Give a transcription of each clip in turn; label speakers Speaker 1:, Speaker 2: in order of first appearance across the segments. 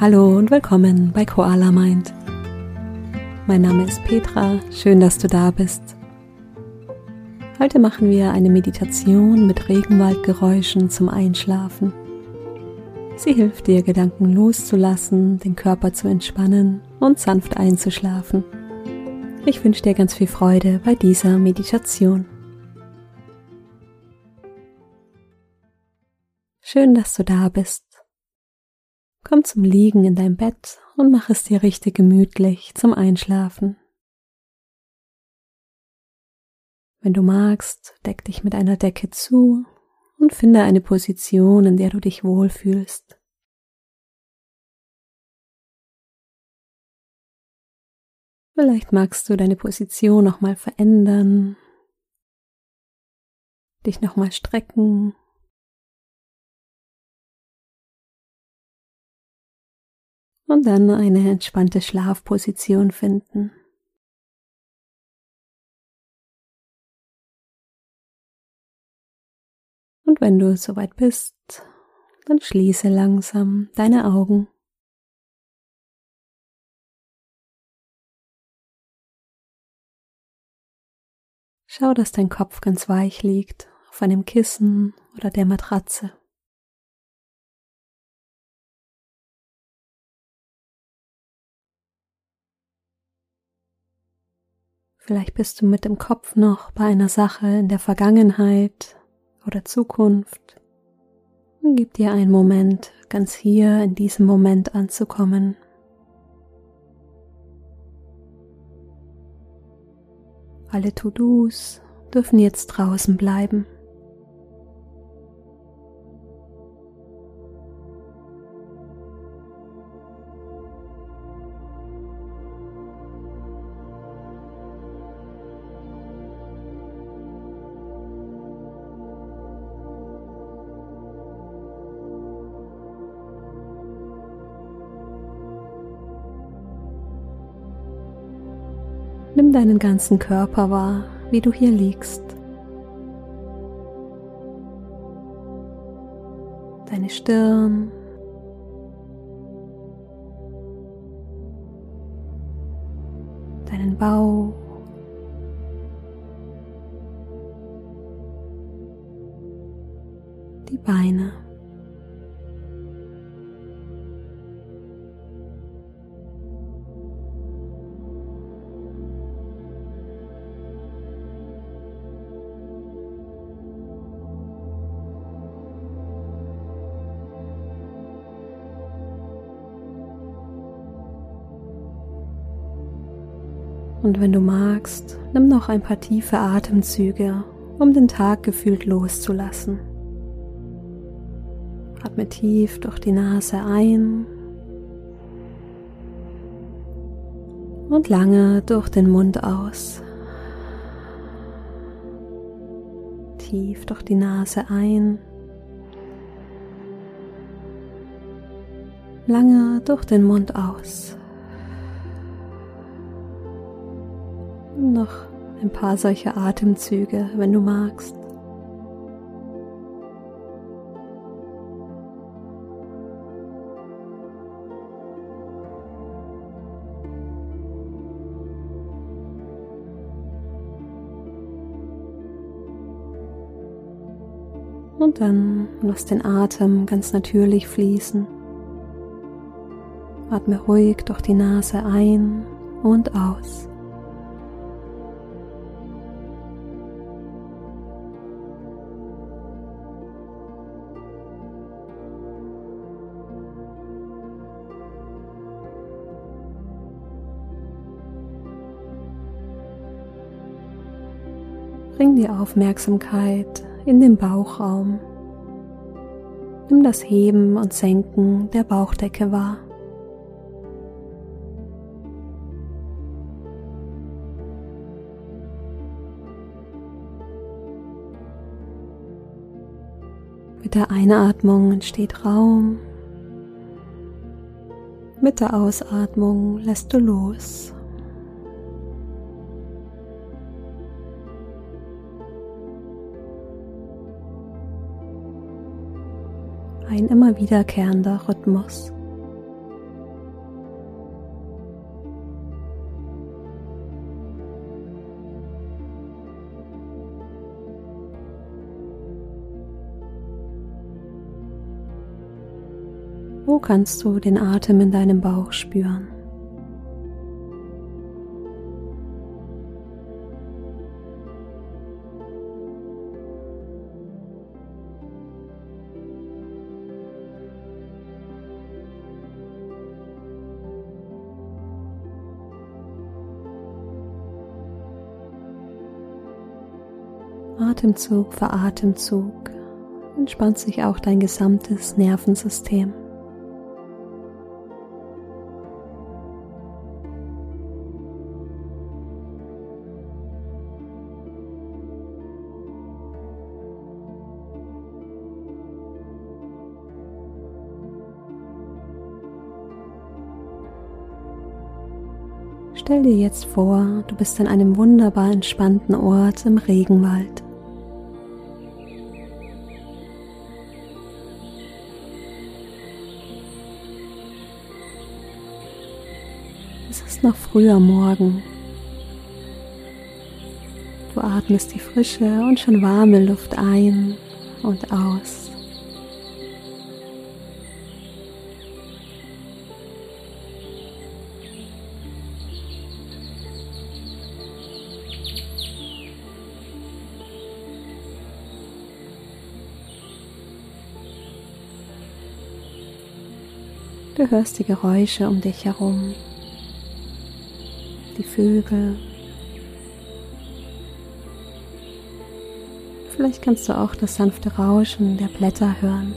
Speaker 1: Hallo und willkommen bei Koala Mind. Mein Name ist Petra, schön, dass du da bist. Heute machen wir eine Meditation mit Regenwaldgeräuschen zum Einschlafen. Sie hilft dir, Gedanken loszulassen, den Körper zu entspannen und sanft einzuschlafen. Ich wünsche dir ganz viel Freude bei dieser Meditation. Schön, dass du da bist. Komm zum Liegen in dein Bett und mach es dir richtig gemütlich zum Einschlafen. Wenn du magst, deck dich mit einer Decke zu und finde eine Position, in der du dich wohlfühlst. Vielleicht magst du deine Position nochmal verändern, dich nochmal strecken und dann eine entspannte Schlafposition finden. Und wenn du soweit bist, dann schließe langsam deine Augen. Schau, dass dein Kopf ganz weich liegt auf einem Kissen oder der Matratze. Vielleicht bist du mit dem Kopf noch bei einer Sache in der Vergangenheit oder Zukunft. Und gib dir einen Moment, ganz hier in diesem Moment anzukommen. Alle To-Dos dürfen jetzt draußen bleiben. Deinen ganzen Körper wahr, wie du hier liegst. Deine Stirn, deinen Bauch, die Beine. Und wenn du magst, nimm noch ein paar tiefe Atemzüge, um den Tag gefühlt loszulassen. Atme tief durch die Nase ein und lange durch den Mund aus. Tief durch die Nase ein. Lange durch den Mund aus. Noch ein paar solche Atemzüge, wenn du magst. Und dann lass den Atem ganz natürlich fließen. Atme ruhig durch die Nase ein und aus. Bring die Aufmerksamkeit in den Bauchraum. Nimm das Heben und Senken der Bauchdecke wahr. Mit der Einatmung entsteht Raum. Mit der Ausatmung lässt du los. ein immer wiederkehrender Rhythmus. Wo kannst du den Atem in deinem Bauch spüren? Atemzug für Atemzug entspannt sich auch dein gesamtes Nervensystem. Stell dir jetzt vor, du bist an einem wunderbar entspannten Ort im Regenwald. Es ist noch früher Morgen. Du atmest die frische und schon warme Luft ein und aus. Du hörst die Geräusche um dich herum Vögel. Vielleicht kannst du auch das sanfte Rauschen der Blätter hören.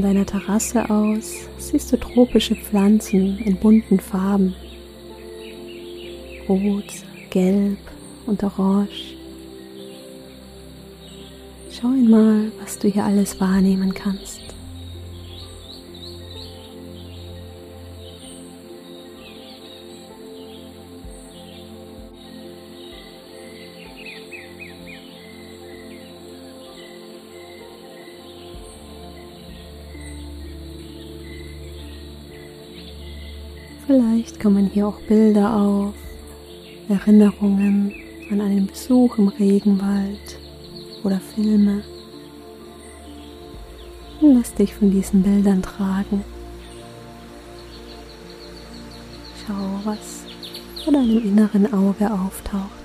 Speaker 1: Von deiner Terrasse aus siehst du tropische Pflanzen in bunten Farben. Rot, gelb und orange. Schau einmal, was du hier alles wahrnehmen kannst. Vielleicht kommen hier auch Bilder auf, Erinnerungen an einen Besuch im Regenwald oder Filme. lass dich von diesen Bildern tragen. Schau, was vor deinem inneren Auge auftaucht.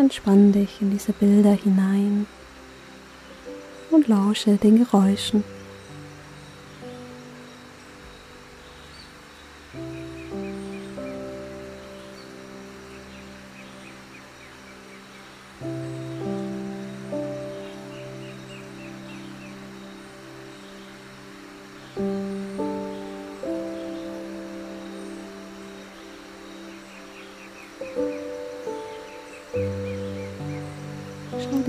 Speaker 1: Entspann dich in diese Bilder hinein und lausche den Geräuschen.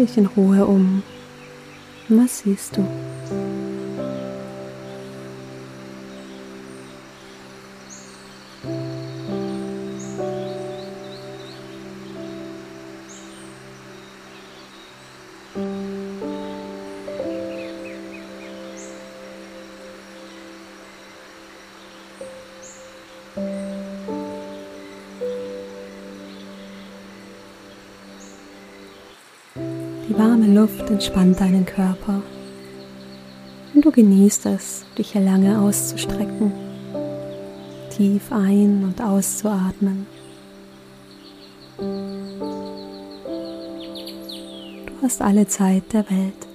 Speaker 1: Dich in Ruhe um. Was siehst du? Die warme Luft entspannt deinen Körper und du genießt es, dich hier lange auszustrecken, tief ein- und auszuatmen. Du hast alle Zeit der Welt.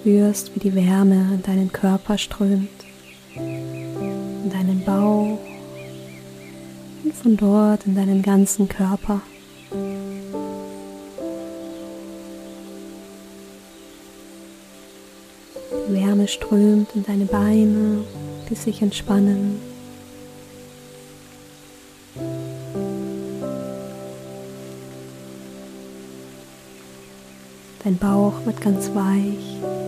Speaker 1: Spürst, wie die Wärme in deinen Körper strömt, in deinen Bauch und von dort in deinen ganzen Körper. Die Wärme strömt in deine Beine, die sich entspannen. Dein Bauch wird ganz weich.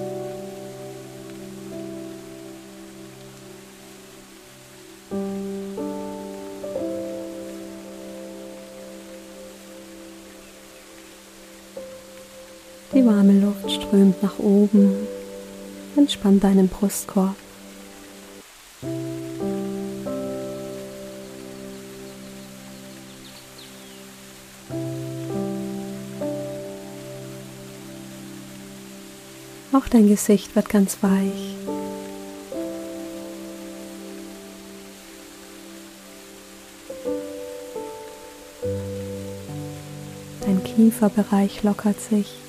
Speaker 1: Strömt nach oben. Entspann deinen Brustkorb. Auch dein Gesicht wird ganz weich. Dein Kieferbereich lockert sich.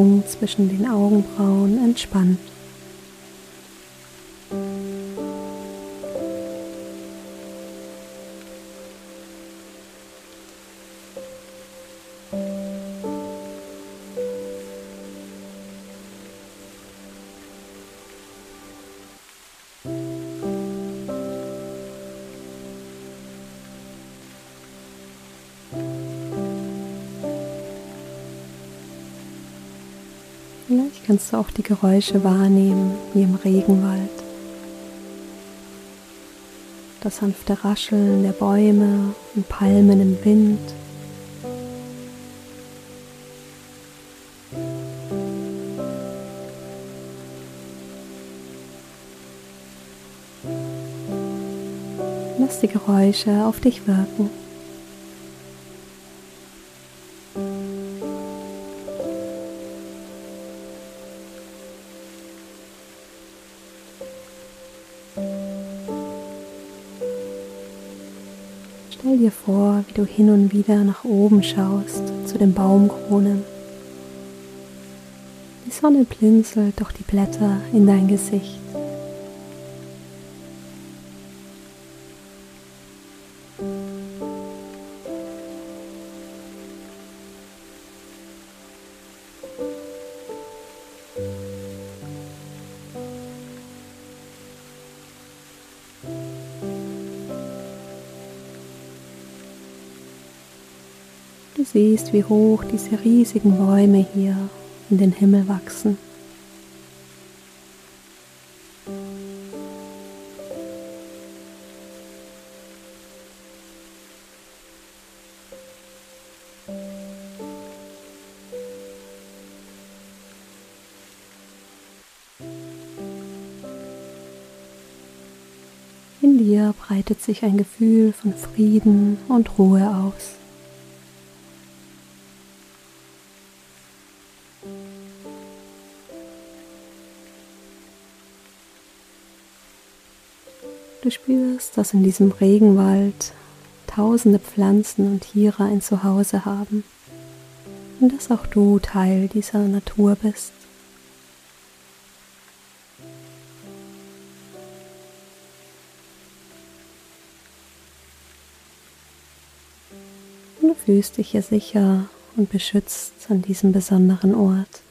Speaker 1: Punkt zwischen den Augenbrauen entspannt. Kannst du auch die Geräusche wahrnehmen, wie im Regenwald. Das sanfte Rascheln der Bäume und Palmen im Wind. Lass die Geräusche auf dich wirken. Du hin und wieder nach oben schaust zu den Baumkronen. Die Sonne blinzelt durch die Blätter in dein Gesicht. Siehst, wie hoch diese riesigen Bäume hier in den Himmel wachsen. In dir breitet sich ein Gefühl von Frieden und Ruhe aus. Spürst, dass in diesem Regenwald tausende Pflanzen und Tiere ein Zuhause haben und dass auch du Teil dieser Natur bist. Und du fühlst dich hier sicher und beschützt an diesem besonderen Ort.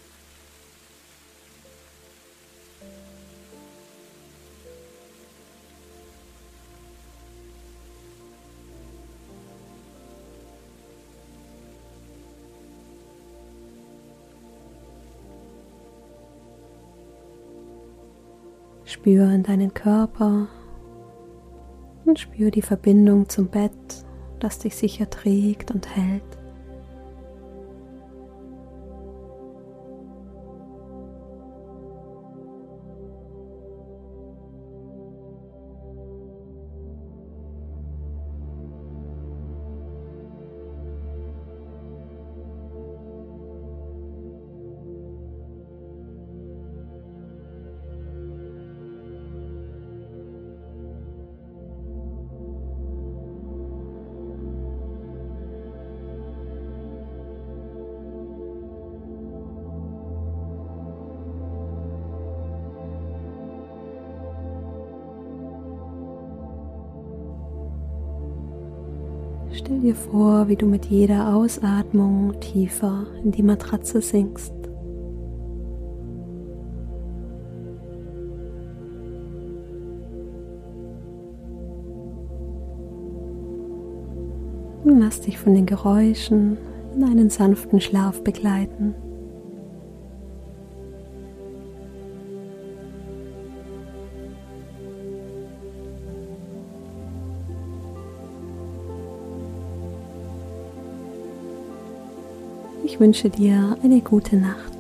Speaker 1: Spür in deinen Körper und spür die Verbindung zum Bett, das dich sicher trägt und hält. Stell dir vor, wie du mit jeder Ausatmung tiefer in die Matratze sinkst. Und lass dich von den Geräuschen in einen sanften Schlaf begleiten. Wünsche dir eine gute Nacht.